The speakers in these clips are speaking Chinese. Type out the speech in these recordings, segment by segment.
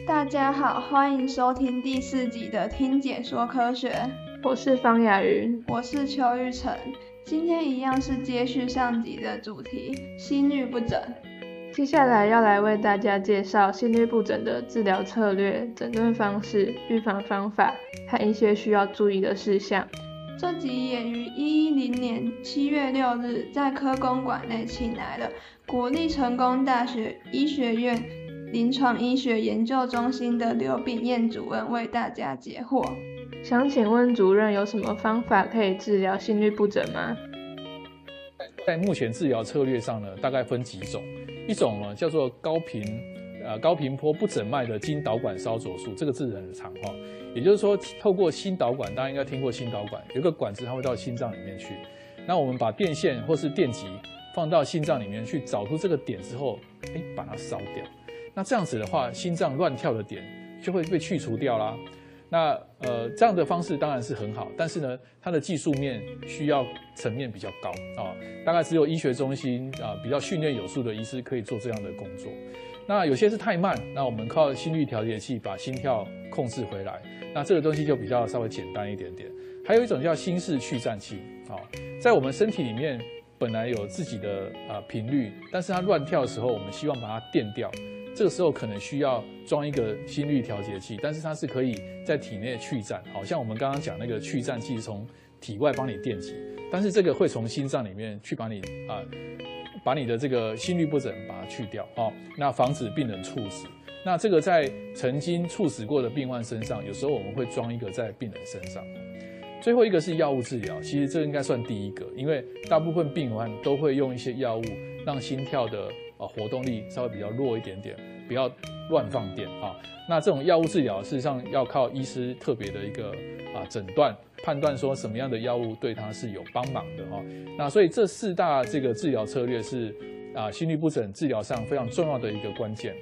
大家好，欢迎收听第四集的《听解说科学》，我是方雅云，我是邱玉成。今天一样是接续上集的主题，心律不整。接下来要来为大家介绍心律不整的治疗策略、诊断方式、预防方法和一些需要注意的事项。这集也于一一零年七月六日在科公馆内请来了国立成功大学医学院临床医学研究中心的刘炳燕主任为大家解惑。想请问主任有什么方法可以治疗心律不整吗？在目前治疗策略上呢，大概分几种，一种呢叫做高频呃高频波不整脉的经导管烧灼术，这个字很长哈。也就是说，透过心导管，大家应该听过心导管，有个管子它会到心脏里面去。那我们把电线或是电极放到心脏里面去，找出这个点之后，哎，把它烧掉。那这样子的话，心脏乱跳的点就会被去除掉啦。那呃，这样的方式当然是很好，但是呢，它的技术面需要层面比较高啊，大概只有医学中心啊比较训练有素的医师可以做这样的工作。那有些是太慢，那我们靠心率调节器把心跳控制回来。那这个东西就比较稍微简单一点点。还有一种叫心室去颤器，啊，在我们身体里面本来有自己的啊频率，但是它乱跳的时候，我们希望把它电掉。这个时候可能需要装一个心率调节器，但是它是可以在体内去颤，好像我们刚刚讲那个去颤器从体外帮你电击，但是这个会从心脏里面去把你啊。把你的这个心律不整把它去掉，哦，那防止病人猝死。那这个在曾经猝死过的病患身上，有时候我们会装一个在病人身上。最后一个是药物治疗，其实这应该算第一个，因为大部分病患都会用一些药物让心跳的啊活动力稍微比较弱一点点，不要乱放电啊。那这种药物治疗事实上要靠医师特别的一个啊诊断。判断说什么样的药物对他是有帮忙的哈，那所以这四大这个治疗策略是啊心律不整治疗上非常重要的一个关键。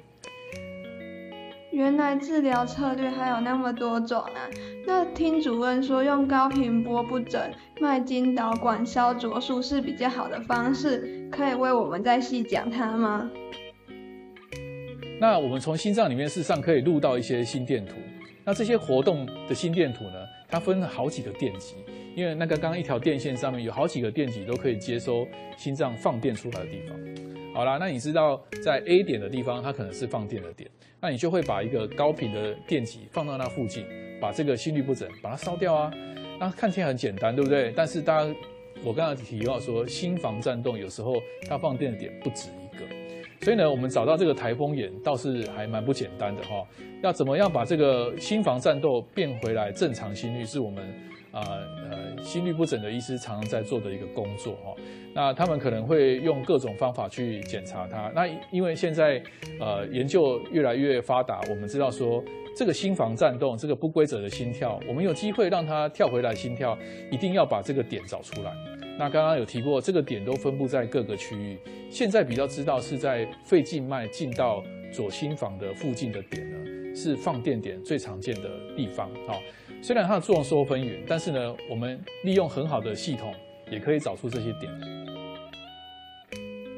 原来治疗策略还有那么多种啊！那听主任说用高频波不整脉经导管消灼术是比较好的方式，可以为我们再细讲它吗？那我们从心脏里面事实上可以录到一些心电图，那这些活动的心电图呢？它分好几个电极，因为那个刚刚一条电线上面有好几个电极都可以接收心脏放电出来的地方。好啦，那你知道在 A 点的地方，它可能是放电的点，那你就会把一个高频的电极放到那附近，把这个心律不整把它烧掉啊。那看起来很简单，对不对？但是大家，我刚刚提到说，心房颤动有时候它放电的点不止一个。所以呢，我们找到这个台风眼倒是还蛮不简单的哈。要怎么样把这个心房颤动变回来正常心率，是我们啊呃心律不整的医师常常在做的一个工作哈。那他们可能会用各种方法去检查它。那因为现在呃研究越来越发达，我们知道说这个心房颤动，这个不规则的心跳，我们有机会让它跳回来心跳，一定要把这个点找出来。那刚刚有提过，这个点都分布在各个区域。现在比较知道是在肺静脉进到左心房的附近的点呢，是放电点最常见的地方。啊，虽然它的作用说纷纭，但是呢，我们利用很好的系统，也可以找出这些点。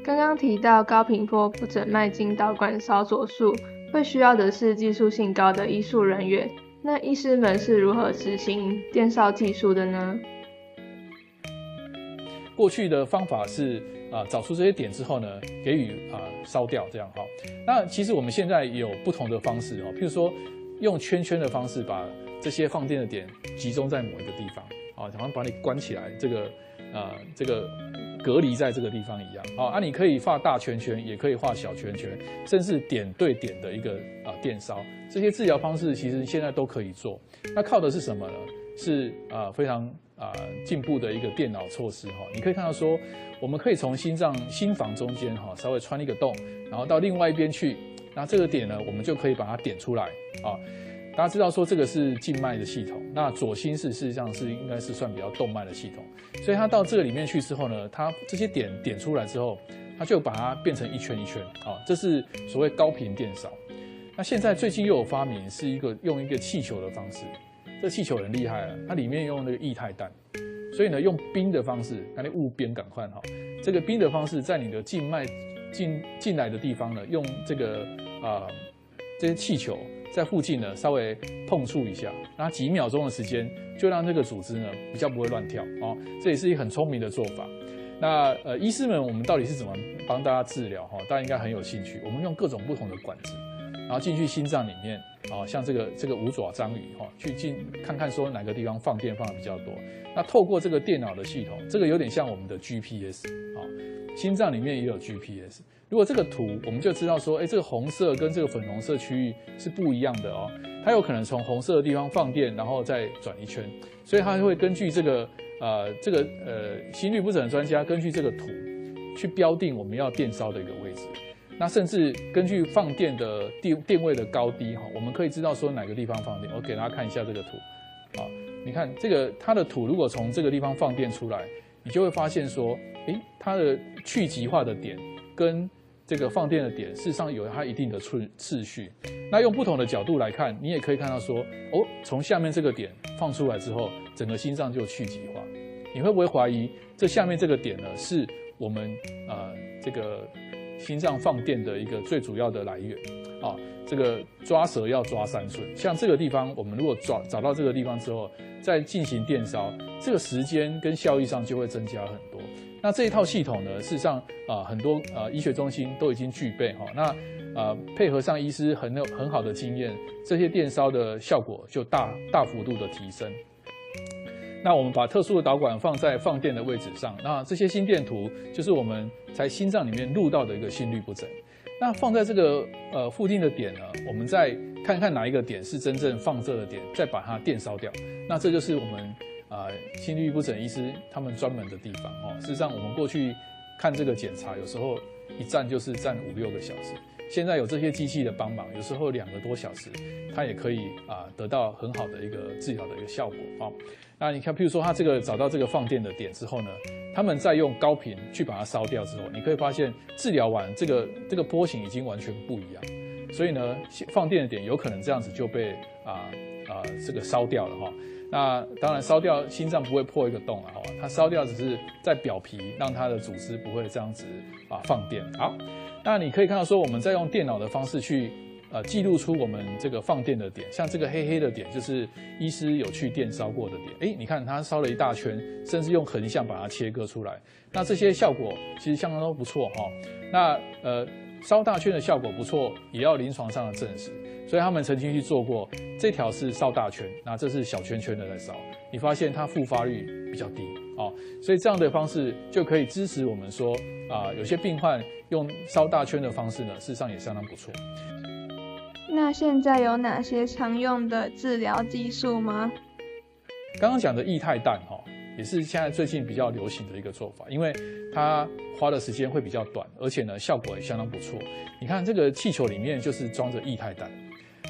刚刚提到高频波不整脉经导管烧灼术，会需要的是技术性高的医术人员。那医师们是如何执行电烧技术的呢？过去的方法是啊，找出这些点之后呢，给予啊烧掉这样哈。那其实我们现在有不同的方式哦，譬如说用圈圈的方式把这些放电的点集中在某一个地方啊，好像把你关起来，这个啊这个隔离在这个地方一样啊。啊，你可以画大圈圈，也可以画小圈圈，甚至点对点的一个啊电烧，这些治疗方式其实现在都可以做。那靠的是什么呢？是啊非常。啊，进步的一个电脑措施哈，你可以看到说，我们可以从心脏心房中间哈，稍微穿一个洞，然后到另外一边去，那这个点呢，我们就可以把它点出来啊。大家知道说这个是静脉的系统，那左心室事实上是应该是算比较动脉的系统，所以它到这个里面去之后呢，它这些点点出来之后，它就把它变成一圈一圈啊，这是所谓高频电扫。那现在最近又有发明是一个用一个气球的方式。这气球很厉害啊，它里面用那个液态氮，所以呢，用冰的方式，那你雾边赶快哈，这个冰的方式在你的静脉进进来的地方呢，用这个啊这些气球在附近呢稍微碰触一下，那几秒钟的时间就让这个组织呢比较不会乱跳哦，这也是一个很聪明的做法。那呃，医师们，我们到底是怎么帮大家治疗哈？大家应该很有兴趣。我们用各种不同的管子，然后进去心脏里面啊，像这个这个五爪章鱼哈，去进看看说哪个地方放电放的比较多。那透过这个电脑的系统，这个有点像我们的 GPS 啊，心脏里面也有 GPS。如果这个图，我们就知道说，哎，这个红色跟这个粉红色区域是不一样的哦。它有可能从红色的地方放电，然后再转一圈，所以它会根据这个呃这个呃心律不整的专家根据这个图去标定我们要电烧的一个位置。那甚至根据放电的电电位的高低哈，我们可以知道说哪个地方放电。我给大家看一下这个图，啊，你看这个它的图如果从这个地方放电出来，你就会发现说，诶，它的去极化的点跟这个放电的点，事实上有它一定的次次序。那用不同的角度来看，你也可以看到说，哦，从下面这个点放出来之后，整个心脏就去极化。你会不会怀疑这下面这个点呢，是我们呃这个心脏放电的一个最主要的来源？啊，这个抓蛇要抓三寸。像这个地方，我们如果找找到这个地方之后，再进行电烧，这个时间跟效益上就会增加很多。那这一套系统呢，事实上啊，很多呃医学中心都已经具备哈。那呃配合上医师很有很好的经验，这些电烧的效果就大大幅度的提升。那我们把特殊的导管放在放电的位置上，那这些心电图就是我们在心脏里面录到的一个心律不整。那放在这个呃附近的点呢，我们再看看哪一个点是真正放射的点，再把它电烧掉。那这就是我们。啊，心律不整医师他们专门的地方哦。事实上，我们过去看这个检查，有时候一站就是站五六个小时。现在有这些机器的帮忙，有时候两个多小时，它也可以啊得到很好的一个治疗的一个效果哦。那你看，譬如说他这个找到这个放电的点之后呢，他们再用高频去把它烧掉之后，你可以发现治疗完这个这个波形已经完全不一样。所以呢，放电的点有可能这样子就被啊啊这个烧掉了哈。那当然烧掉心脏不会破一个洞了哈，它烧掉只是在表皮让它的组织不会这样子啊放电。好，那你可以看到说我们在用电脑的方式去呃记录出我们这个放电的点，像这个黑黑的点就是医师有去电烧过的点。哎，你看它烧了一大圈，甚至用横向把它切割出来。那这些效果其实相当都不错哈。那呃烧大圈的效果不错，也要临床上的证实。所以他们曾经去做过，这条是烧大圈，那这是小圈圈的在烧，你发现它复发率比较低哦，所以这样的方式就可以支持我们说啊，有些病患用烧大圈的方式呢，事实上也相当不错。那现在有哪些常用的治疗技术吗？刚刚讲的液态氮哈，也是现在最近比较流行的一个做法，因为它花的时间会比较短，而且呢效果也相当不错。你看这个气球里面就是装着液态氮。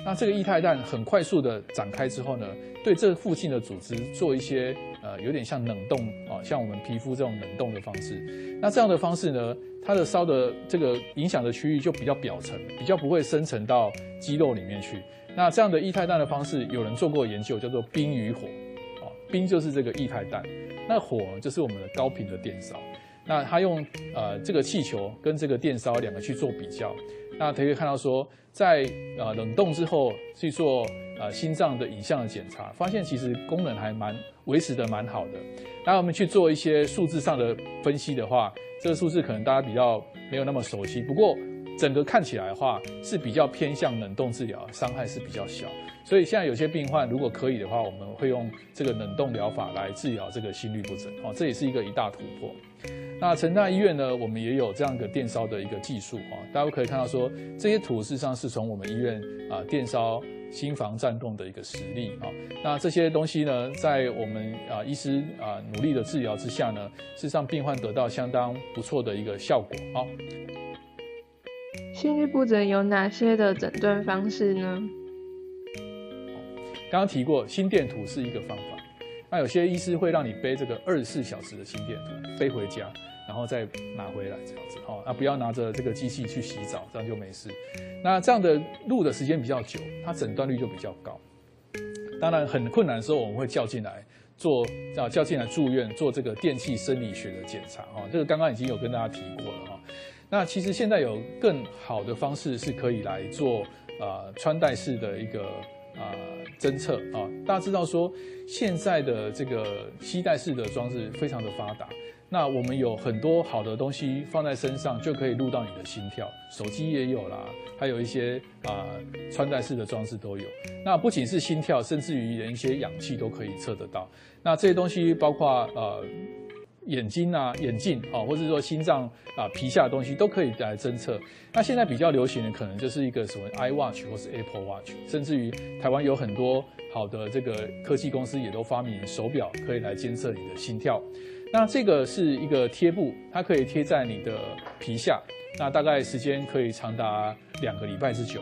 那这个液态氮很快速的展开之后呢，对这附近的组织做一些呃有点像冷冻啊，像我们皮肤这种冷冻的方式。那这样的方式呢，它的烧的这个影响的区域就比较表层，比较不会深层到肌肉里面去。那这样的液态氮的方式，有人做过研究，叫做冰与火。冰就是这个液态氮，那火就是我们的高频的电烧。那他用呃这个气球跟这个电烧两个去做比较。那可以看到说，在呃冷冻之后去做呃心脏的影像的检查，发现其实功能还蛮维持的蛮好的。那我们去做一些数字上的分析的话，这个数字可能大家比较没有那么熟悉。不过整个看起来的话是比较偏向冷冻治疗，伤害是比较小。所以现在有些病患如果可以的话，我们会用这个冷冻疗法来治疗这个心律不整。哦，这也是一个一大突破。那成大医院呢，我们也有这样一个电烧的一个技术啊，大家可以看到说这些图事实上是从我们医院啊电烧心房颤动的一个实例啊。那这些东西呢，在我们啊医师啊努力的治疗之下呢，事实上病患得到相当不错的一个效果啊。心律不整有哪些的诊断方式呢？刚刚提过心电图是一个方法。那有些医师会让你背这个二十四小时的心电图背回家，然后再拿回来这样子哦，那不要拿着这个机器去洗澡，这样就没事。那这样的录的时间比较久，它诊断率就比较高。当然很困难的时候，我们会叫进来做叫叫进来住院做这个电气生理学的检查哦，这个刚刚已经有跟大家提过了。那其实现在有更好的方式是可以来做呃穿戴式的一个啊侦测啊。大家知道说现在的这个吸带式的装置非常的发达。那我们有很多好的东西放在身上，就可以录到你的心跳。手机也有啦，还有一些啊穿戴式的装置都有。那不仅是心跳，甚至于连一些氧气都可以测得到。那这些东西包括呃眼睛啊、眼镜啊，或者说心脏啊、皮下的东西都可以来侦测。那现在比较流行的可能就是一个什么 iWatch 或是 Apple Watch，甚至于台湾有很多好的这个科技公司也都发明手表可以来监测你的心跳。那这个是一个贴布，它可以贴在你的皮下，那大概时间可以长达两个礼拜之久。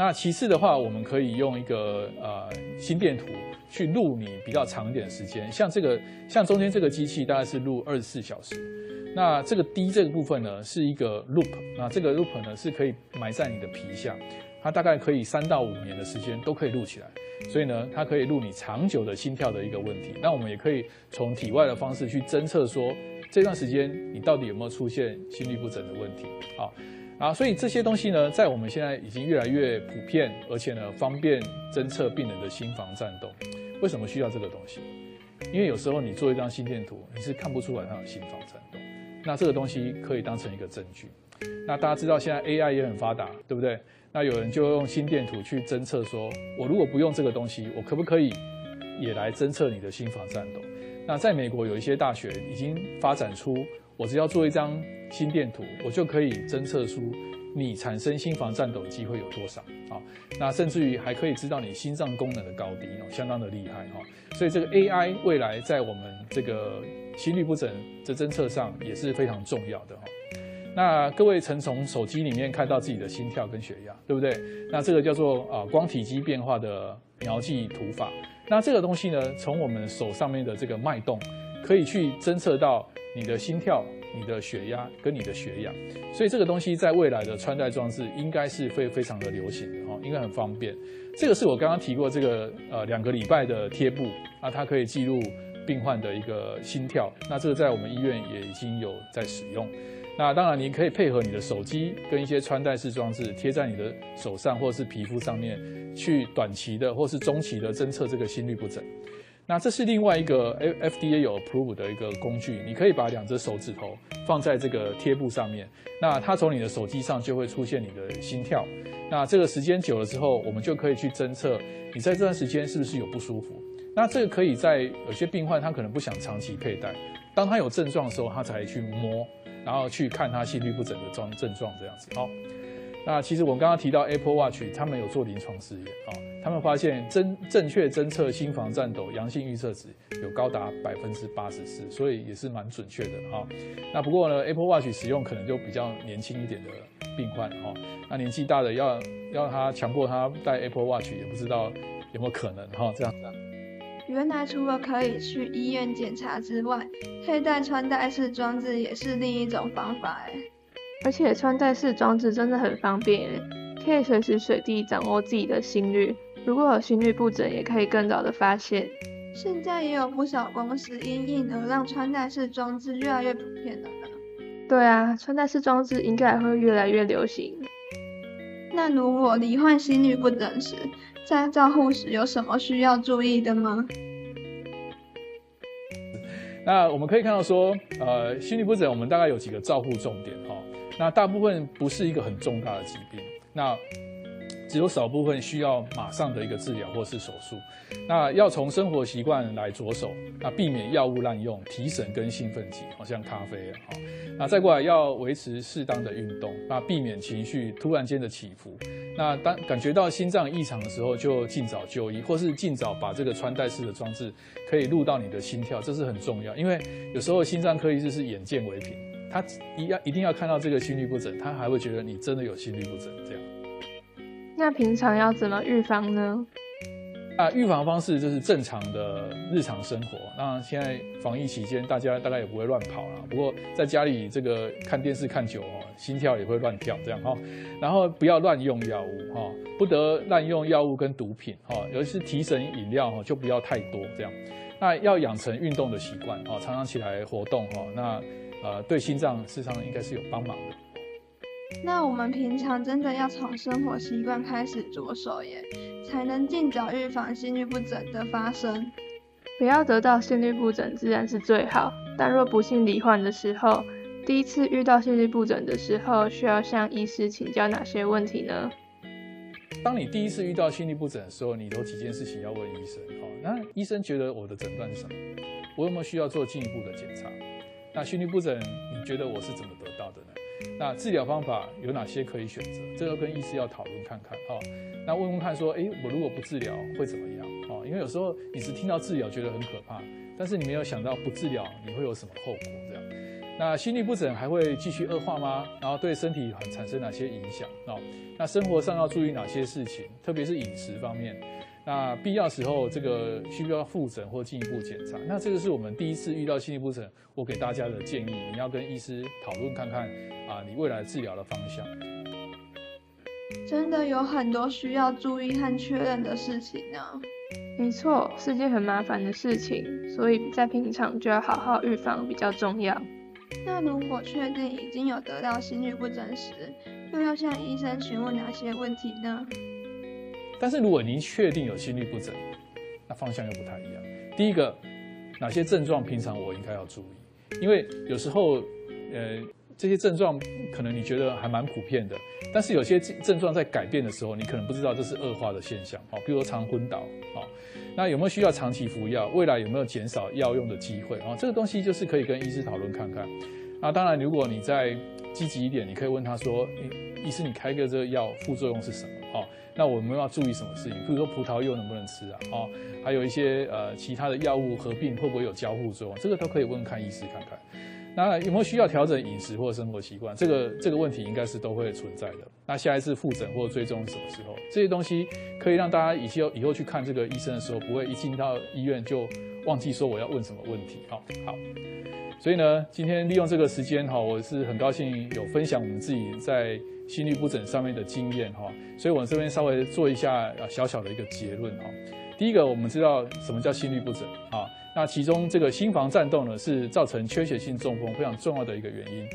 那其次的话，我们可以用一个呃心电图去录你比较长一点的时间，像这个像中间这个机器大概是录二十四小时。那这个 D 这个部分呢是一个 loop，那这个 loop 呢是可以埋在你的皮下，它大概可以三到五年的时间都可以录起来。所以呢，它可以录你长久的心跳的一个问题。那我们也可以从体外的方式去侦测，说这段时间你到底有没有出现心律不整的问题。好，啊，所以这些东西呢，在我们现在已经越来越普遍，而且呢，方便侦测病人的心房颤动。为什么需要这个东西？因为有时候你做一张心电图，你是看不出来他的心房颤动。那这个东西可以当成一个证据。那大家知道现在 AI 也很发达，对不对？那有人就用心电图去侦测，说我如果不用这个东西，我可不可以也来侦测你的心房颤动？那在美国有一些大学已经发展出，我只要做一张心电图，我就可以侦测出你产生心房颤抖的机会有多少啊？那甚至于还可以知道你心脏功能的高低哦，相当的厉害哈。所以这个 AI 未来在我们这个心律不整的侦测上也是非常重要的哈。那各位曾从手机里面看到自己的心跳跟血压，对不对？那这个叫做啊光体积变化的描记图法。那这个东西呢，从我们手上面的这个脉动，可以去侦测到你的心跳、你的血压跟你的血氧。所以这个东西在未来的穿戴装置应该是会非常的流行的哈，应该很方便。这个是我刚刚提过这个呃两个礼拜的贴布啊，它可以记录病患的一个心跳。那这个在我们医院也已经有在使用。那当然，你可以配合你的手机跟一些穿戴式装置贴在你的手上或是皮肤上面，去短期的或是中期的侦测这个心律不整。那这是另外一个 FDA 有 approve 的一个工具，你可以把两只手指头放在这个贴布上面，那它从你的手机上就会出现你的心跳。那这个时间久了之后，我们就可以去侦测你在这段时间是不是有不舒服。那这个可以在有些病患他可能不想长期佩戴，当他有症状的时候，他才去摸。然后去看他心律不整的状症状这样子。好，那其实我们刚刚提到 Apple Watch，他们有做临床试验啊，他们发现正正确侦测心房颤抖阳性预测值有高达百分之八十四，所以也是蛮准确的哈。那不过呢，Apple Watch 使用可能就比较年轻一点的病患哈，那年纪大的要要他强迫他戴 Apple Watch，也不知道有没有可能哈这样子。原来除了可以去医院检查之外，佩戴穿戴式装置也是另一种方法哎。而且穿戴式装置真的很方便哎，可以随时随地掌握自己的心率，如果有心率不整，也可以更早的发现。现在也有不少公司因应而让穿戴式装置越来越普遍了呢。对啊，穿戴式装置应该会越来越流行。那如果罹患心律不整时，在照护时有什么需要注意的吗？那我们可以看到说，呃，心律不整，我们大概有几个照护重点哈。那大部分不是一个很重大的疾病，那只有少部分需要马上的一个治疗或是手术。那要从生活习惯来着手，那避免药物滥用、提神跟兴奋剂，好像咖啡啊。那再过来要维持适当的运动，那避免情绪突然间的起伏。那当感觉到心脏异常的时候，就尽早就医，或是尽早把这个穿戴式的装置可以录到你的心跳，这是很重要。因为有时候心脏科医师是眼见为凭，他一要一定要看到这个心律不整，他还会觉得你真的有心律不整这样。那平常要怎么预防呢？啊预防方式就是正常的日常生活。那现在防疫期间，大家大概也不会乱跑了。不过在家里这个看电视看久哦，心跳也会乱跳这样哈。然后不要乱用药物哈，不得滥用药物跟毒品哈，尤其是提神饮料哈，就不要太多这样。那要养成运动的习惯啊，常常起来活动哈。那呃，对心脏事实上应该是有帮忙的。那我们平常真的要从生活习惯开始着手耶，才能尽早预防心律不整的发生。不要得到心律不整自然是最好，但若不幸罹患的时候，第一次遇到心律不整的时候，需要向医师请教哪些问题呢？当你第一次遇到心律不整的时候，你有几件事情要问医生。好，那医生觉得我的诊断是什么？我有没有需要做进一步的检查？那心律不整，你觉得我是怎么得到的呢？那治疗方法有哪些可以选择？这个跟医师要讨论看看。哦，那问问看说，诶，我如果不治疗会怎么样？哦，因为有时候你只听到治疗觉得很可怕，但是你没有想到不治疗你会有什么后果这样。那心律不整还会继续恶化吗？然后对身体很产生哪些影响？哦，那生活上要注意哪些事情？特别是饮食方面。那必要时候这个需不要复诊或进一步检查？那这个是我们第一次遇到心律不整，我给大家的建议，你要跟医师讨论看看啊，你未来治疗的方向。真的有很多需要注意和确认的事情呢。没错，是件很麻烦的事情，所以在平常就要好好预防比较重要。那如果确定已经有得到心律不整时，又要向医生询问哪些问题呢？但是如果您确定有心律不整，那方向又不太一样。第一个，哪些症状平常我应该要注意？因为有时候，呃，这些症状可能你觉得还蛮普遍的，但是有些症状在改变的时候，你可能不知道这是恶化的现象。哦，比如说常昏倒，哦，那有没有需要长期服药？未来有没有减少药用的机会？哦，这个东西就是可以跟医师讨论看看。那当然，如果你再积极一点，你可以问他说：“医师，你开个这个药副作用是什么？”哦，那我们要注意什么事情？比如说葡萄柚能不能吃啊？哦，还有一些呃其他的药物合并会不会有交互作用？这个都可以问看医师看看。那有没有需要调整饮食或生活习惯？这个这个问题应该是都会存在的。那下一次复诊或追踪什么时候？这些东西可以让大家以后以后去看这个医生的时候，不会一进到医院就忘记说我要问什么问题。好，好。所以呢，今天利用这个时间哈，我是很高兴有分享我们自己在心律不整上面的经验哈。所以我这边稍微做一下小小的一个结论哈。第一个，我们知道什么叫心律不整啊？那其中这个心房颤动呢，是造成缺血性中风非常重要的一个原因。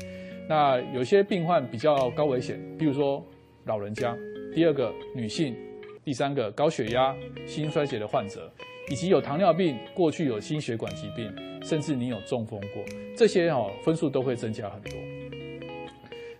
那有些病患比较高危险，比如说老人家；第二个，女性；第三个，高血压、心衰竭的患者，以及有糖尿病、过去有心血管疾病。甚至你有中风过，这些哦分数都会增加很多。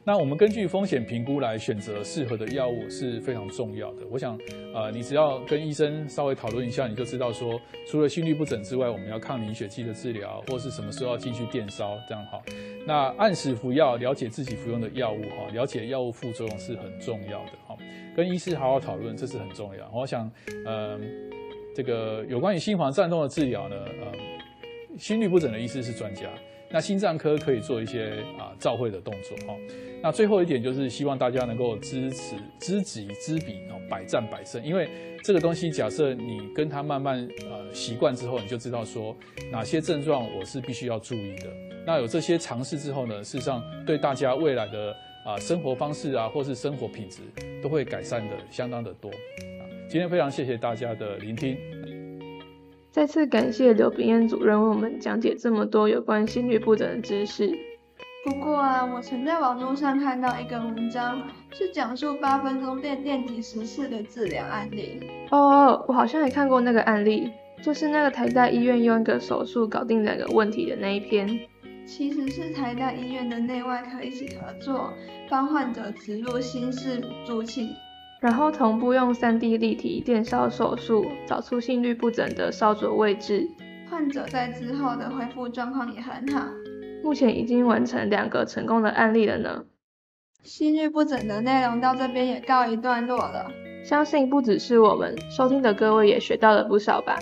那我们根据风险评估来选择适合的药物是非常重要的。我想，呃，你只要跟医生稍微讨论一下，你就知道说，除了心律不整之外，我们要抗凝血剂的治疗，或是什么时候要进去电烧，这样哈。那按时服药，了解自己服用的药物哈，了解药物副作用是很重要的哈。跟医师好好讨论，这是很重要。我想，呃，这个有关于心房颤动的治疗呢，呃。心律不整的医师是专家，那心脏科可以做一些啊照会的动作哈。那最后一点就是希望大家能够支持知己知彼哦，百战百胜。因为这个东西，假设你跟他慢慢呃习惯之后，你就知道说哪些症状我是必须要注意的。那有这些尝试之后呢，事实上对大家未来的啊生活方式啊，或是生活品质都会改善的相当的多。今天非常谢谢大家的聆听。再次感谢刘炳燕主任为我们讲解这么多有关心律不整的知识。不过啊，我曾在网络上看到一个文章，是讲述八分钟电电极十次的治疗案例。哦，我好像也看过那个案例，就是那个台大医院用一个手术搞定两个问题的那一篇。其实是台大医院的内外科一起合作，帮患者植入心室辅助器。然后同步用 3D 立体电烧手术，找出心律不整的烧灼位置。患者在之后的恢复状况也很好。目前已经完成两个成功的案例了呢。心律不整的内容到这边也告一段落了。相信不只是我们收听的各位也学到了不少吧。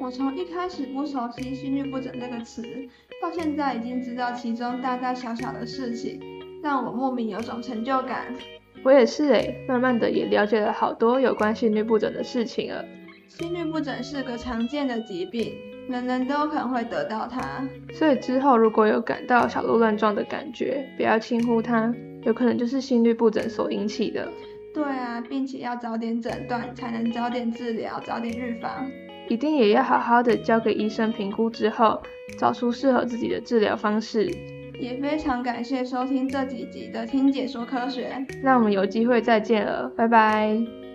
我从一开始不熟悉心律不整这个词，到现在已经知道其中大大小小的事情，让我莫名有种成就感。我也是诶，慢慢的也了解了好多有关心律不整的事情了。心律不整是个常见的疾病，人人都可能会得到它。所以之后如果有感到小鹿乱撞的感觉，不要轻忽它，有可能就是心律不整所引起的。对啊，并且要早点诊断，才能早点治疗，早点预防。一定也要好好的交给医生评估之后，找出适合自己的治疗方式。也非常感谢收听这几集的听解说科学。那我们有机会再见了，拜拜。